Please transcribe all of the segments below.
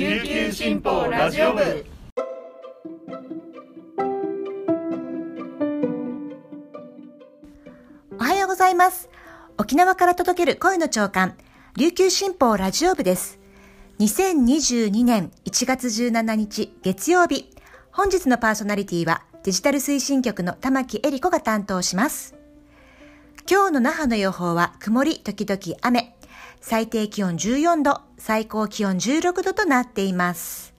琉球新報ラジオ部おはようございます。沖縄から届ける声の長官、琉球新報ラジオ部です。2022年1月17日月曜日、本日のパーソナリティはデジタル推進局の玉木恵里子が担当します。今日の那覇の予報は曇り時々雨、最低気温14度、最高気温16度となっています。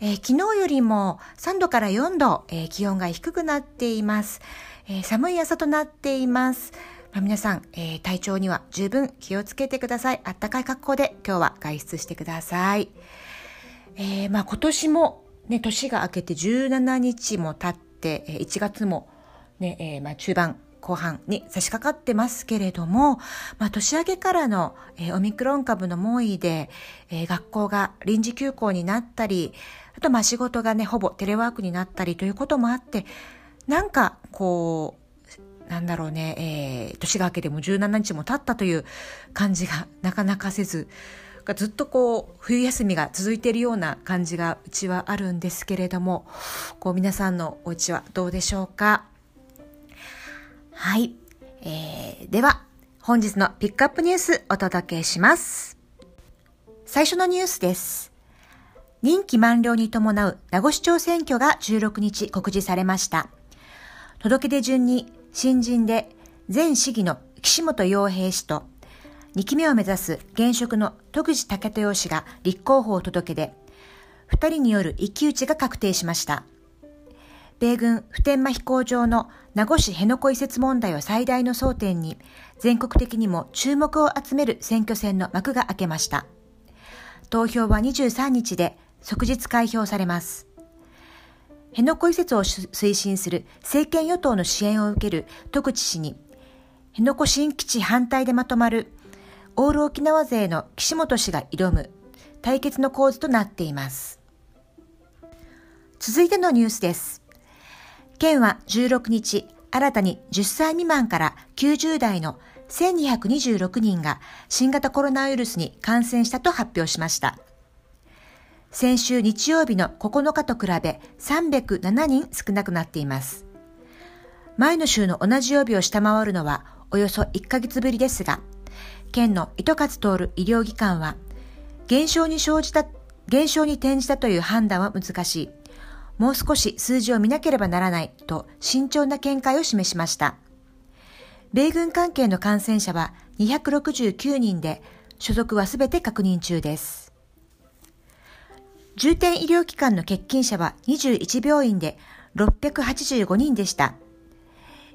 えー昨日よりも3度から4度、えー気温が低くなっています。えー寒い朝となっています。まあ皆さん、えー体調には十分気をつけてください。あったかい格好で今日は外出してください。えーまあ今年もね、年が明けて17日も経って、え1月もね、えーまあ中盤、後半に差し掛かってますけれども、まあ年明けからの、えーオミクロン株の猛威で、えー学校が臨時休校になったり、あとまあ仕事がね、ほぼテレワークになったりということもあって、なんかこう、なんだろうね、えー年が明けても17日も経ったという感じがなかなかせず、ずっとこう、冬休みが続いているような感じがうちはあるんですけれども、こう皆さんのお家はどうでしょうか？はい。えー、では、本日のピックアップニュースお届けします。最初のニュースです。任期満了に伴う名護市長選挙が16日告示されました。届け出順に新人で前市議の岸本洋平氏と2期目を目指す現職の戸口武豊氏が立候補を届け出、2人による一騎打ちが確定しました。米軍普天間飛行場の名護市辺野古移設問題を最大の争点に、全国的にも注目を集める選挙戦の幕が開けました。投票は23日で即日開票されます。辺野古移設を推進する政権与党の支援を受ける戸口氏に、辺野古新基地反対でまとまるオール沖縄勢の岸本氏が挑む対決の構図となっています。続いてのニュースです。県は16日、新たに10歳未満から90代の1226人が新型コロナウイルスに感染したと発表しました。先週日曜日の9日と比べ307人少なくなっています。前の週の同じ曜日を下回るのはおよそ1ヶ月ぶりですが、県の糸数通る医療機関は、減少に生じた、減少に転じたという判断は難しい。もう少し数字を見なければならないと慎重な見解を示しました。米軍関係の感染者は269人で、所属はすべて確認中です。重点医療機関の欠勤者は21病院で685人でした。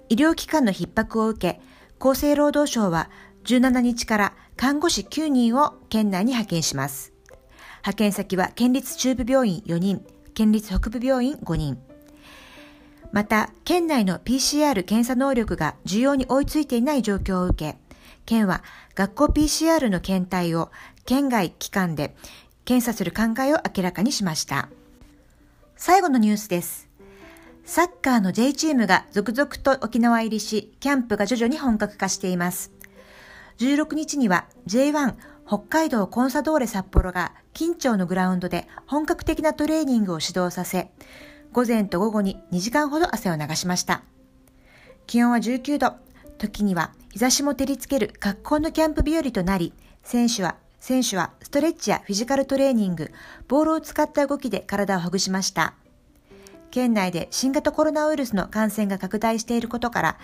医療機関の逼迫を受け、厚生労働省は17日から看護師9人を県内に派遣します。派遣先は県立中部病院4人、県立北部病院5人。また、県内の PCR 検査能力が需要に追いついていない状況を受け、県は学校 PCR の検体を県外機関で検査する考えを明らかにしました。最後のニュースです。サッカーの J チームが続々と沖縄入りし、キャンプが徐々に本格化しています。16日には J1 北海道コンサドーレ札幌が近町のグラウンドで本格的なトレーニングを指導させ、午前と午後に2時間ほど汗を流しました。気温は19度、時には日差しも照りつける格好のキャンプ日和となり、選手は選手はストレッチやフィジカルトレーニング、ボールを使った動きで体をほぐしました。県内で新型コロナウイルスの感染が拡大していることから、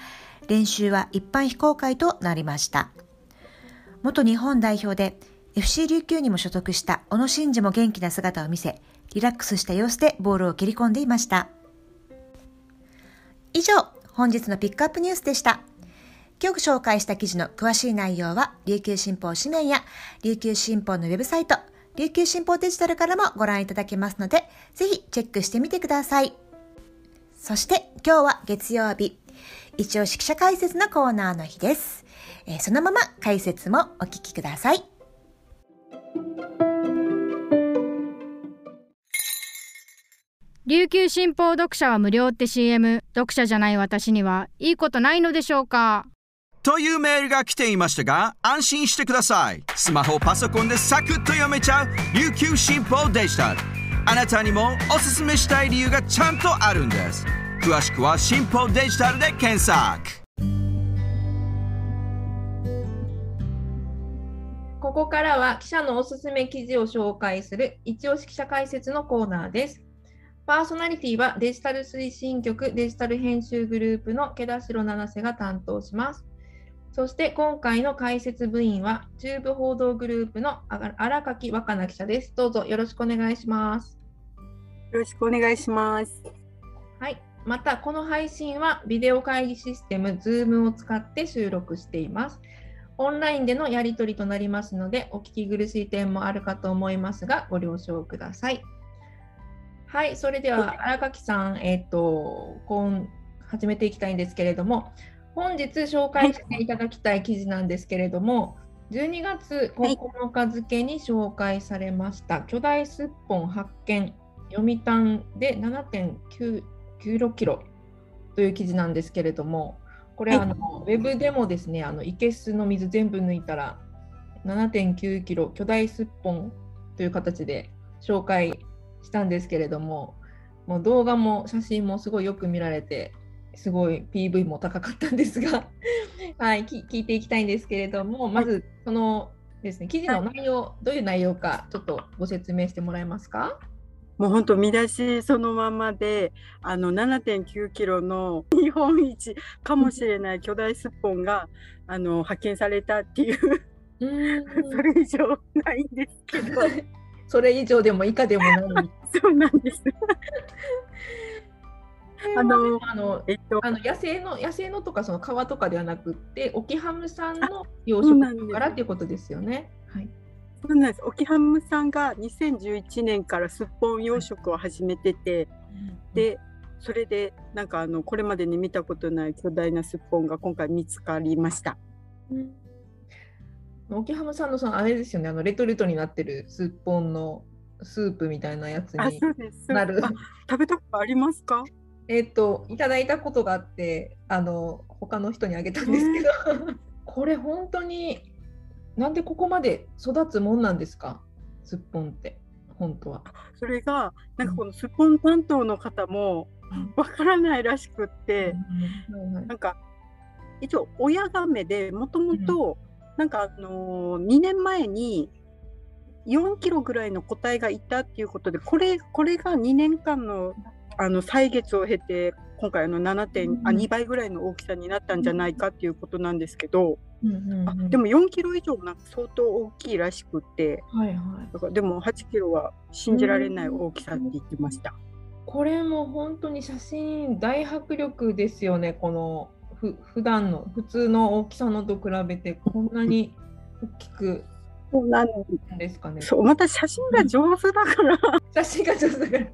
練習は一般非公開となりました。元日本代表で FC 琉球にも所属した小野伸二も元気な姿を見せ、リラックスした様子でボールを蹴り込んでいました。以上、本日のピックアップニュースでした。今日紹介した記事の詳しい内容は、琉球新報紙面や琉球新報のウェブサイト、琉球新報デジタルからもご覧いただけますので、ぜひチェックしてみてください。そして今日は月曜日、一応記者解説のコーナーの日です。えーそのまま解説もお聞きください。琉球新報読者は無料って CM 読者じゃない私にはいいことないのでしょうかというメールが来ていましたが、安心してください。スマホ、パソコンでサクッと読めちゃう琉球新報デジタル。あなたにもおすすめしたい理由がちゃんとあるんです。詳しくは新報デジタルで検索。ここからは記者のおすすめ記事を紹介する一押し記者解説のコーナーです。パーソナリティはデジタル推進局デジタル編集グループの毛田代七瀬が担当します。そして今回の解説部員は、中部報道グループの荒垣若菜記者です。どうぞよろしくお願いします。よろしくお願いします。はい。また、この配信はビデオ会議システム Zoom を使って収録しています。オンラインでのやり取りとなりますので、お聞き苦しい点もあるかと思いますが、ご了承ください。はい、それでは荒垣さん、えっ、ー、と、今始めていきたいんですけれども、本日紹介していただきたい記事なんですけれども、12月9日付に紹介されました、巨大すっぽん発見読谷で7.96キロという記事なんですけれども、これ、あのウェブでもですね、あの生けすの水全部抜いたら7.9キロ巨大すっぽんという形で紹介したんですけれども、もう動画も写真もすごいよく見られて、すごい PV も高かったんですが はい、聞いていきたいんですけれども、まずそのですね、記事の内容、はい、どういう内容か、ちょっとご説明してもらえますか？もう本当見出しそのままであの7.9キロの 日本一かもしれない巨大すっぽんがあの発見されたっていうそれ以上ないんですけど。それ以上でも以下でもない。そうなんです。あのあの、えっと、あの野生の野生のとかその川とかではなくてオキハムさんの養殖からっていうことですよね。はい。そうなんです。オキハムさんが2011年からすっぽん養殖を始めてて、でそれでなんかあのこれまでに見たことない巨大なすっぽんが今回見つかりました。うんオキハムさんのそのあれですよね、あのレトルトになってるすっぽんのスープみたいなやつになる。食べたことありますか？えっ、ー、といただいたことがあってあの他の人にあげたんですけど、これ本当になんでここまで育つもんなんですか？すっぽんって本当は。それがなんかこのすっぽん担当の方もわからないらしくって、なんか一応親ガメでもともとなんかあのー、2年前に4キロぐらいの個体がいたっていうことでこれこれが2年間のあの歳月を経て今回の7点、うん、あ2倍ぐらいの大きさになったんじゃないかっていうことなんですけど、うんうんうん、あでも4キロ以上なんか相当大きいらしくて、はいはい、だからでも8キロは信じられない大きさって言ってました。これも本当に写真大迫力ですよね。このふ普段の普通の大きさのと比べてこんなに大きくそうなんです。かね。そうまた写真が上手だから、写真が上手だから。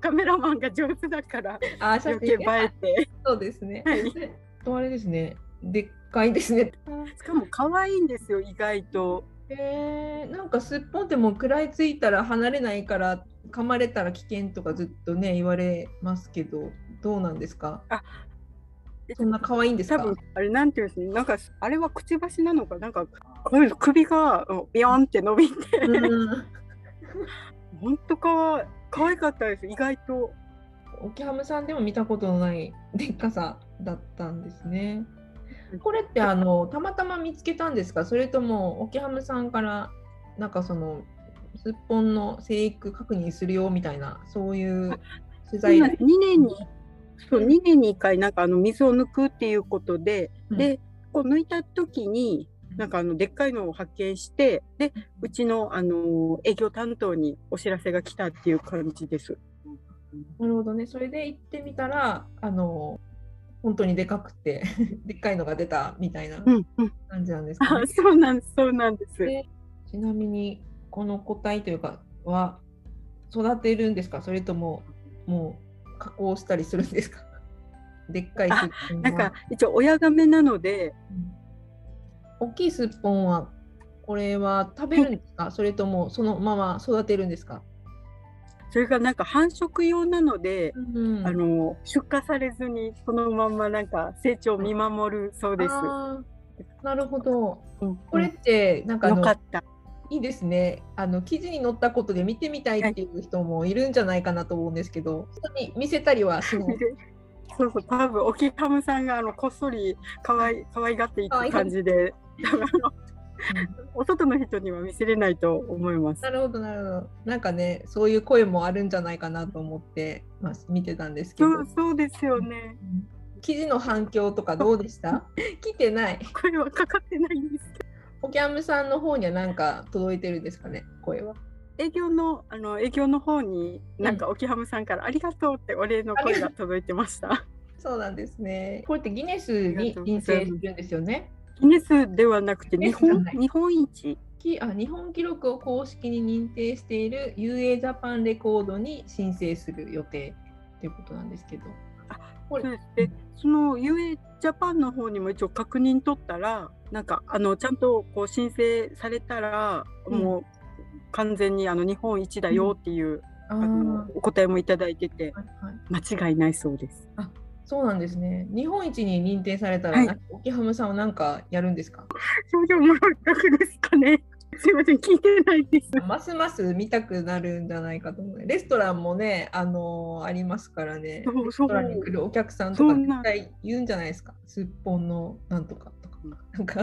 カメラマンが上手だからあ写真。映えて。そうですね、はい、とあれですねでっかいですね。しかも可愛いんですよ意外と。えー、なんかすっぽんっても食らいついたら離れないから噛まれたら危険とかずっとね言われますけどどうなんですか？あそんな可愛いんですか？多分あれなんていうんですね。なんかあれはくちばしなのかなんか首がビヨンって伸びて。本当か可愛かったです意外と。オキハムさんでも見たことのないでっかさだったんですねこれってあのたまたま見つけたんですか？それともオキハムさんからなんかそのすっぽんの生育確認するよみたいなそういう取材2年にそう2年に1回なんかあの水を抜くっていうことで、うん、でこう抜いた時になんかあのでっかいのを発見してでうちのあの営業担当にお知らせが来たっていう感じです。なるほどね。それで行ってみたらあの本当にでかくて でっかいのが出たみたいな感じなんですか、ね、うんうん、そうなんですそうなんです。ちなみにこの個体というかは育てるんですか？それとももう加工したりするんですか？でっかいなんか一応親亀なので、うん。大きいすっぽんはこれは食べるんですか、それともそのまま育てるんですか？それがなんか繁殖用なので、うん、あの出荷されずにそのままなんか成長を見守るそうです。なるほど。うんこれってなんかよかった。いいですね。あの記事に載ったことで見てみたいっていう人もいるんじゃないかなと思うんですけど、本当に見せたりはしない？そうそう多分オキハムさんがあのこっそりかわい可愛がっていく感じで、お外の人には見せれないと思います。なるほどなるほど。なんかねそういう声もあるんじゃないかなと思って、まあ、見てたんですけどそう。ですよね。記事の反響とかどうでした？来てない。声はかかってないんですけど。オキャムさんの方には何か届いてるんですかね声は？営業のあの営業の方になんかオキハムさんからありがとうってお礼の声が届いてました。そうなんですね。これってギネスに認定するんですよね。ギネスではなくて日本日本一。きあ日本記録を公式に認定している UA ジャパンレコードに申請する予定ということなんですけど。あこれ。でその UA ジャパンの方にも一応確認取ったらなんかあのちゃんとこう申請されたら、うん。もう完全にあの日本一だよっていう、ああのーお答えもいただいててはいはい。間違いないそうです。そうなんですね。日本一に認定されたら、はい沖浜さんは何かやるんですか？症状も楽ですかね。すいません聞いてないです。ますます見たくなるんじゃないかと思う。レストランもね、あのーありますからね。レストランに来るお客さんとか絶対言うんじゃないですか？すっぽんのなんとかとか。なんか、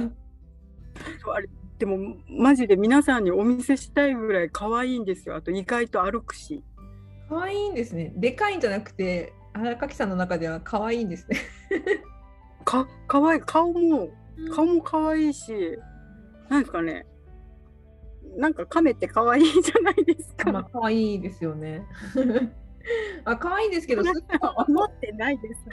そうあれでもマジで皆さんにお見せしたいぐらい可愛いんですよ。あと意外と歩くし。可愛いんですね。でかいんじゃなくて、荒垣さんの中では可愛いんですね。か可愛い顔も顔も可愛いし、なんですかね。なんか亀って可愛いじゃないですか。まあ、可愛いですよね。あ可愛いですけど、すっぽんは思ってないです。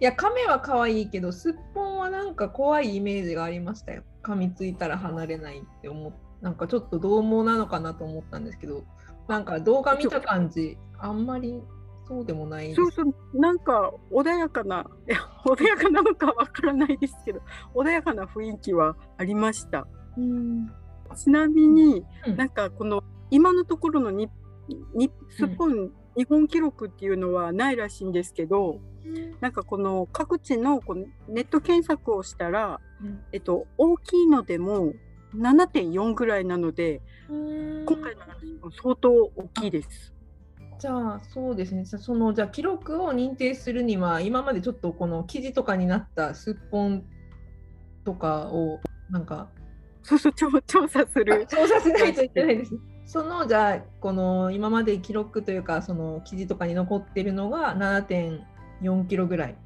いや、亀は可愛いけど、すっぽんはなんか怖いイメージがありましたよ。噛みついたら離れないって思っなんかちょっと獰猛なのかなと思ったんですけど、なんか動画見た感じ、あんまりそうでもない。そうそう、なんか穏やかな、いや穏やかなのかわからないですけど、穏やかな雰囲気はありました。うんちなみに、うんなんかこの今のところのににスッポン日本記録っていうのはないらしいんですけど、なんかこの各地のこのネット検索をしたら、えっと、大きいのでも7.4ぐらいなので、うん今回の話も相当大きいです。じゃあそうですね、そのじゃあ記録を認定するには、今までちょっとこの記事とかになったすっぽんとかをなんかそうそう調調査する。調査しないといけないです。そのじゃあこの今まで記録というかその記事とかに残ってるのが7.4キロぐらい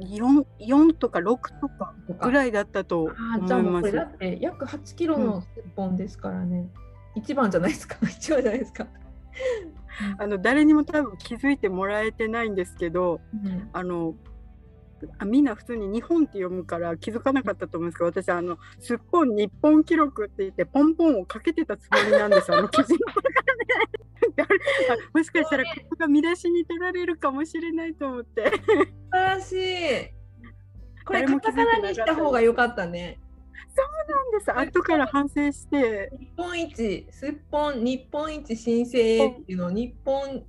4, 4とか6とか。ぐらいだったと思いますもうこれだ。って約8キロのすっぽんですからね。一番じゃないですか。一番じゃないですか。あの誰にも多分気づいてもらえてないんですけど、うん。あのあみんな普通に日本って読むから気づかなかったと思うんですけど私あのすっぽん日本記録って言ってポンポンをかけてたつもりなんですあの記事の もしかしたらここが見出しに取られるかもしれないと思って。素晴らしい。これカタカナにした方が良かったね。なんです。後から反省して。日本一、すっぽん、日本一申請っていうのを日本、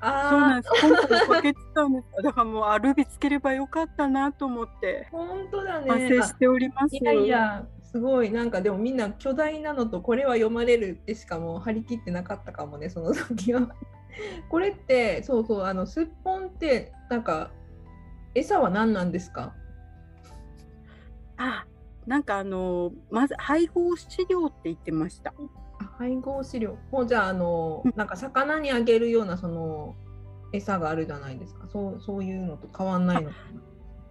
あそうなんあ、です。今回かけてたんですだか。らもうあルビつければよかったなと思って。本当だね。反省しております。いやいや、すごい、なんかでもみんな巨大なのとこれは読まれるってしかもう張り切ってなかったかもね、その時は。これって、そうそう、あの、すっぽんって、なんか、餌は何なんですか？あなんかあのまず配合飼料って言ってました。あ配合飼料。もうじゃあ、あのうん、なんか魚にあげるような、その、餌があるじゃないですか。そうそういうのと変わんないのか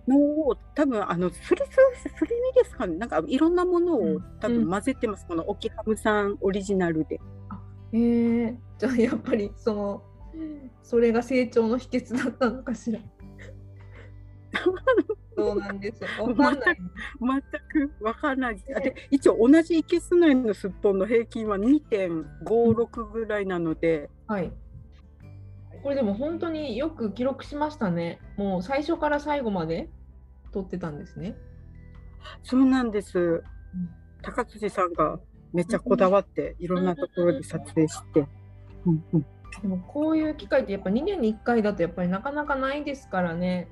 な。もう多分あのすりすすり身ですかねなんかいろんなものをうん多分混ぜてます、このオキハムさんオリジナルで。へえじゃあやっぱりそのそれが成長の秘訣だったのかしら。そうなんですよ。わかんない。全くわからない。あで一応同じいけす内のすっぽんの平均は2.56ぐらいなので、はい。これでも本当によく記録しましたね。もう最初から最後まで撮ってたんですね。そうなんです。高辻さんがめっちゃこだわっていろんなところで撮影して。うんうんでもこういう機会ってやっぱ2年に1回だとやっぱりなかなかないですからね。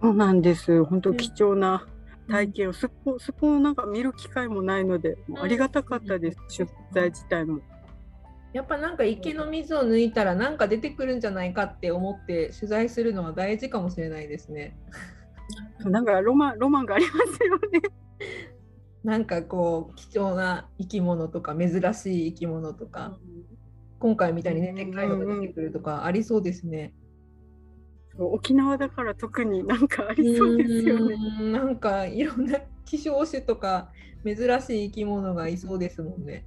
そうなんです。本当貴重な体験を、そこそこをなんか見る機会もないので、ありがたかったです。出材自体も。やっぱなんか池の水を抜いたらなんか出てくるんじゃないかって思って取材するのは大事かもしれないですね。なんかロマンロマンがありますよね。なんかこう貴重な生き物とか珍しい生き物とか、今回みたいにねでっかいのが出てくるとかありそうですね。沖縄だから特になんかありそうですよね。んなんかいろんな希少種とか珍しい生き物がいそうですもんね。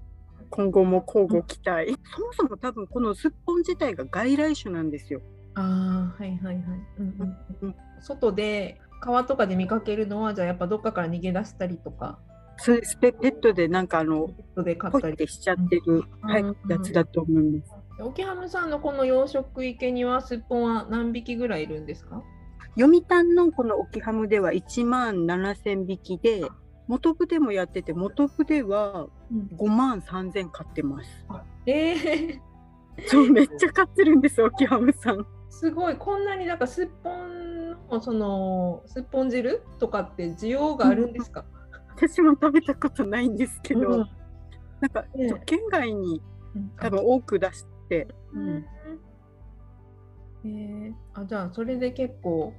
今後も交互期待。そもそも多分このすっぽん自体が外来種なんですよ。ああはいはいはい。うんうんうん外で川とかで見かけるのはじゃあやっぱどっかから逃げ出したりとかそうですペペットでなんかあのペットで飼ったりしちゃってる、やつだと思います。沖浜さんのこの養殖池にはすっぽんは何匹ぐらいいるんですか？読谷のこの沖ハムでは1万7000匹で元部でもやってて元部では5万3000飼ってます。えー、そうめっちゃ飼ってるんです沖ハムさん。すごい。こんなになんかすっぽんのそのすっぽん汁とかって需要があるんですか、私も食べたことないんですけど、うん。なんか県外にうん。多分多く出して、うん。えー。あじゃあそれで結構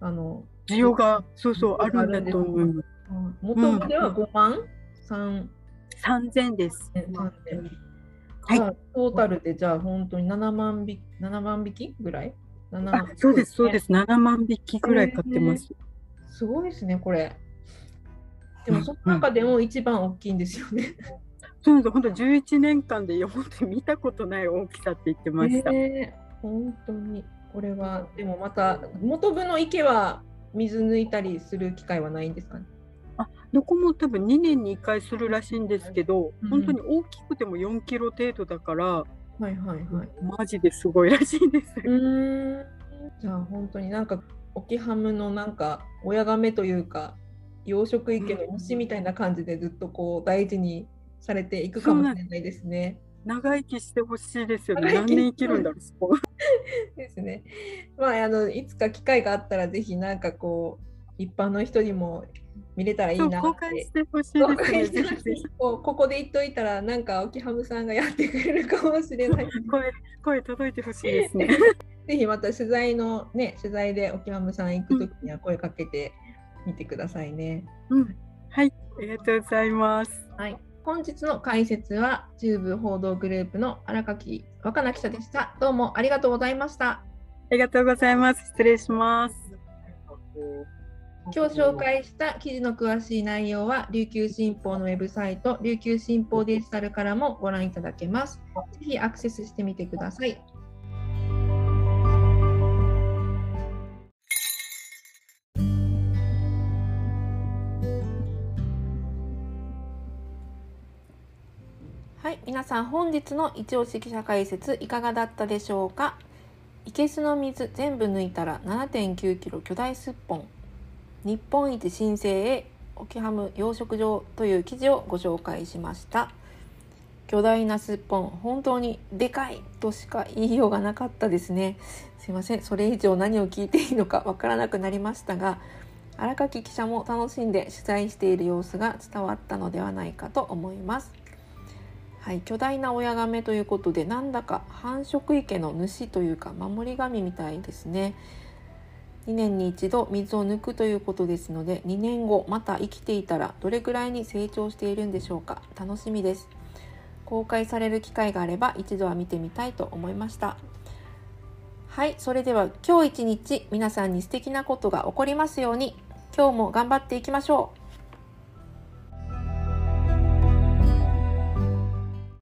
あの需要がそうそうあるんだと思います。元部では5万、3 3000です。千。3000はい。トータルでじゃあ本当に7万匹7万匹ぐらい？7あそうですそうですす。7万匹ぐらい飼ってます。すごいですねこれ。でもその中でも一番大きいんですよね、そうなんです。本当11年間で本当に見たことない大きさって言ってました。えー本当に。これはでもまた元部の池は水抜いたりする機会はないんですかね？どこも多分2年に1回するらしいんですけど、うん。本当に大きくても4キロ程度だから、はいはいはい。マジですごいらしいです。うーん。じゃあ本当になんか沖ハムのなんか親亀というか養殖池の虫みたいな感じでずっとこう大事にされていくかもしれないですね。長生きしてほしいですよね。長生き何年生きるんだろう、そこ。ですね。まああのいつか機会があったらぜひなんかこう一般の人にも見れたらいいなっ。公開しててほしい公ですね。開してほしぜひぜひいこうここで言っといたらなんか沖ハムさんがやってくれるかもしれない。声声届いてほしいですね。ぜひまた取材のね取材で沖ハムさん行くときには声かけてみてくださいね。うん、はい、ありがとうございます。はい。本日の解説は中部報道グループの荒垣若菜記者でした。どうもありがとうございました。ありがとうございます。失礼します。今日紹介した記事の詳しい内容は琉球新報のウェブサイト琉球新報デジタルからもご覧いただけます。ぜひアクセスしてみてください。さん本日の一押し記者解説いかがだったでしょうか？いけすの水全部抜いたら7.9キロ巨大すっぽん。日本一新生へ沖ハム養殖場という記事をご紹介しました巨大なすっぽん本当にでかいとしか言いようがなかったですねすいませんそれ以上何を聞いていいのかわからなくなりましたが荒垣記者も楽しんで取材している様子が伝わったのではないかと思いますはい、巨大な親亀ということでなんだか繁殖池の主というか守り神みたいですね。2年に一度水を抜くということですので2年後また生きていたらどれくらいに成長しているんでしょうか。楽しみです。公開される機会があれば一度は見てみたいと思いました。はいそれでは今日一日皆さんに素敵なことが起こりますように今日も頑張っていきましょう。